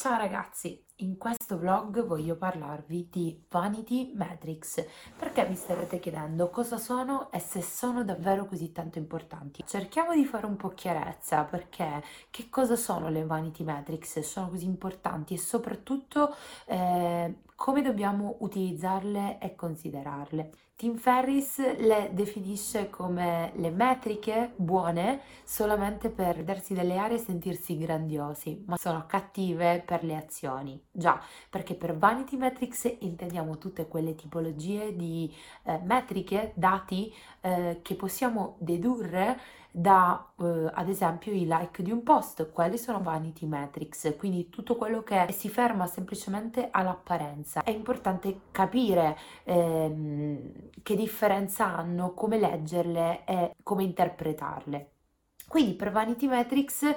Ciao ragazzi, in questo vlog voglio parlarvi di Vanity Metrics perché vi starete chiedendo cosa sono e se sono davvero così tanto importanti. Cerchiamo di fare un po' chiarezza perché che cosa sono le Vanity Metrics, sono così importanti e soprattutto eh, come dobbiamo utilizzarle e considerarle. Tim Ferris le definisce come le metriche buone solamente per darsi delle aree e sentirsi grandiosi, ma sono cattive per le azioni. Già, perché per Vanity Metrics intendiamo tutte quelle tipologie di eh, metriche, dati eh, che possiamo dedurre da eh, ad esempio i like di un post, quelli sono vanity metrics, quindi tutto quello che si ferma semplicemente all'apparenza. È importante capire ehm, che differenza hanno, come leggerle e come interpretarle. Quindi per Vanity Metrics eh,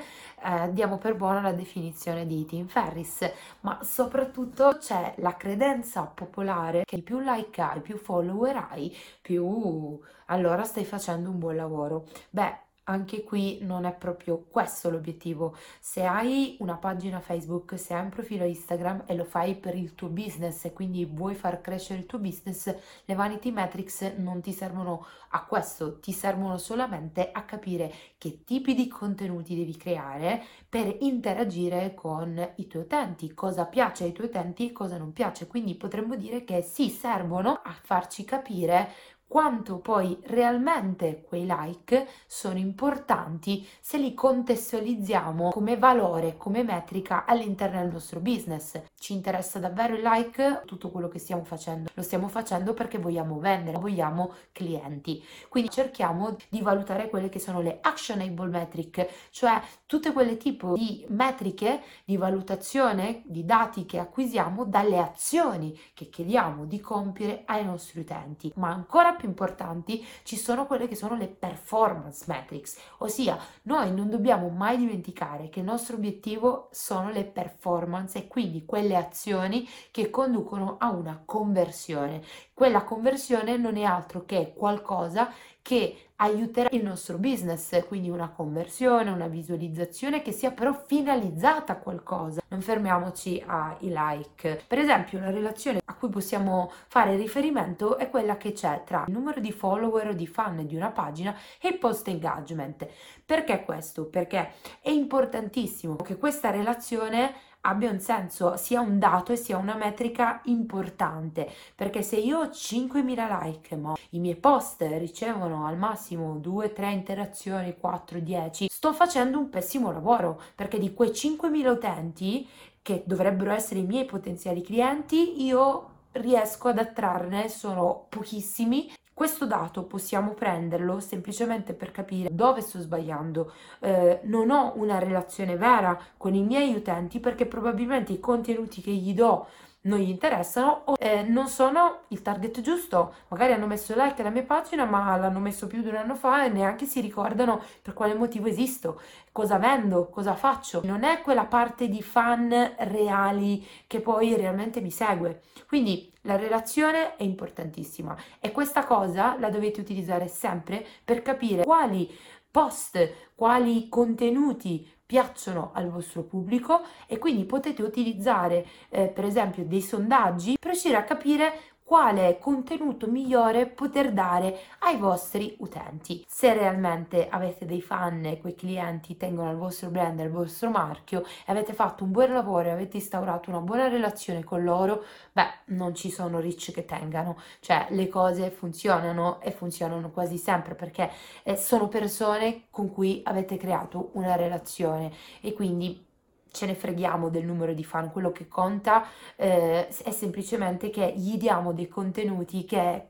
diamo per buona la definizione di Tim Ferris, ma soprattutto c'è la credenza popolare che più like hai, più follower hai, più allora stai facendo un buon lavoro. Beh, anche qui non è proprio questo l'obiettivo. Se hai una pagina Facebook, se hai un profilo Instagram e lo fai per il tuo business e quindi vuoi far crescere il tuo business, le vanity metrics non ti servono a questo, ti servono solamente a capire che tipi di contenuti devi creare per interagire con i tuoi utenti, cosa piace ai tuoi utenti e cosa non piace. Quindi potremmo dire che sì, servono a farci capire quanto poi realmente quei like sono importanti se li contestualizziamo come valore, come metrica all'interno del nostro business. Ci interessa davvero il like? Tutto quello che stiamo facendo lo stiamo facendo perché vogliamo vendere, vogliamo clienti. Quindi cerchiamo di valutare quelle che sono le actionable metric, cioè tutte quelle tipo di metriche di valutazione di dati che acquisiamo dalle azioni che chiediamo di compiere ai nostri utenti. Ma ancora più importanti ci sono quelle che sono le performance metrics, ossia noi non dobbiamo mai dimenticare che il nostro obiettivo sono le performance e quindi quelle azioni che conducono a una conversione. Quella conversione non è altro che qualcosa che aiuterà il nostro business, quindi una conversione, una visualizzazione che sia però finalizzata a qualcosa. Non fermiamoci ai like. Per esempio, una relazione a cui possiamo fare riferimento è quella che c'è tra il numero di follower o di fan di una pagina e il post engagement. Perché questo? Perché è importantissimo che questa relazione abbia un senso, sia un dato e sia una metrica importante, perché se io ho 5.000 like, ma i miei post ricevono al massimo 2-3 interazioni, 4-10, sto facendo un pessimo lavoro, perché di quei 5.000 utenti che dovrebbero essere i miei potenziali clienti, io riesco ad attrarne sono pochissimi questo dato possiamo prenderlo semplicemente per capire dove sto sbagliando. Eh, non ho una relazione vera con i miei utenti perché probabilmente i contenuti che gli do non gli interessano o eh, non sono il target giusto. Magari hanno messo like alla mia pagina, ma l'hanno messo più di un anno fa e neanche si ricordano per quale motivo esisto, cosa vendo, cosa faccio. Non è quella parte di fan reali che poi realmente mi segue. Quindi la relazione è importantissima e questa cosa la dovete utilizzare sempre per capire quali post, quali contenuti piacciono al vostro pubblico e quindi potete utilizzare eh, per esempio dei sondaggi per riuscire a capire quale contenuto migliore poter dare ai vostri utenti. Se realmente avete dei fan e quei clienti tengono al vostro brand, al vostro marchio e avete fatto un buon lavoro e avete instaurato una buona relazione con loro, beh, non ci sono ricci che tengano, cioè le cose funzionano e funzionano quasi sempre perché eh, sono persone con cui avete creato una relazione e quindi ce ne freghiamo del numero di fan, quello che conta eh, è semplicemente che gli diamo dei contenuti che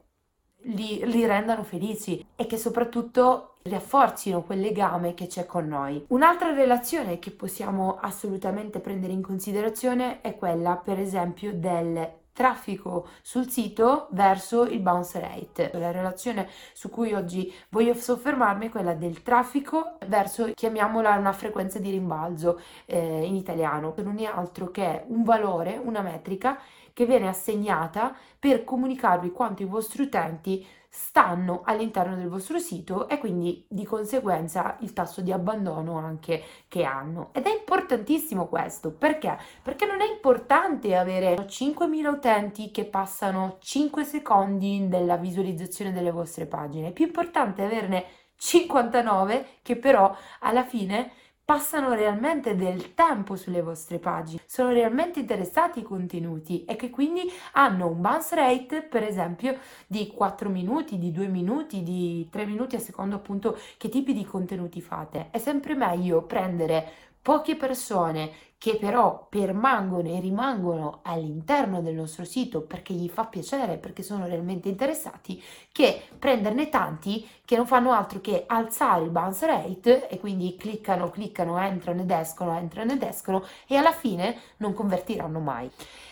li, li rendano felici e che soprattutto rafforzino quel legame che c'è con noi. Un'altra relazione che possiamo assolutamente prendere in considerazione è quella, per esempio, del traffico sul sito verso il bounce rate. La relazione su cui oggi voglio soffermarmi è quella del traffico verso, chiamiamola una frequenza di rimbalzo eh, in italiano, che non è altro che un valore, una metrica che viene assegnata per comunicarvi quanto i vostri utenti stanno all'interno del vostro sito e quindi di conseguenza il tasso di abbandono anche che hanno. Ed è importantissimo questo perché? Perché non è importante avere 5.000 utenti che passano 5 secondi nella visualizzazione delle vostre pagine, è più importante averne 59 che però alla fine passano realmente del tempo sulle vostre pagine, sono realmente interessati ai contenuti e che quindi hanno un bounce rate, per esempio, di 4 minuti, di 2 minuti, di 3 minuti a secondo appunto che tipi di contenuti fate. È sempre meglio prendere poche persone che però permangono e rimangono all'interno del nostro sito perché gli fa piacere, perché sono realmente interessati, che prenderne tanti che non fanno altro che alzare il bounce rate e quindi cliccano, cliccano, entrano ed escono, entrano ed escono e alla fine non convertiranno mai.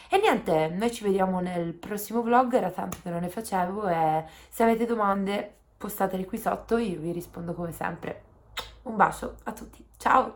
E niente, noi ci vediamo nel prossimo vlog, era tanto che non ne facevo e se avete domande postatele qui sotto, io vi rispondo come sempre. Un bacio a tutti, ciao!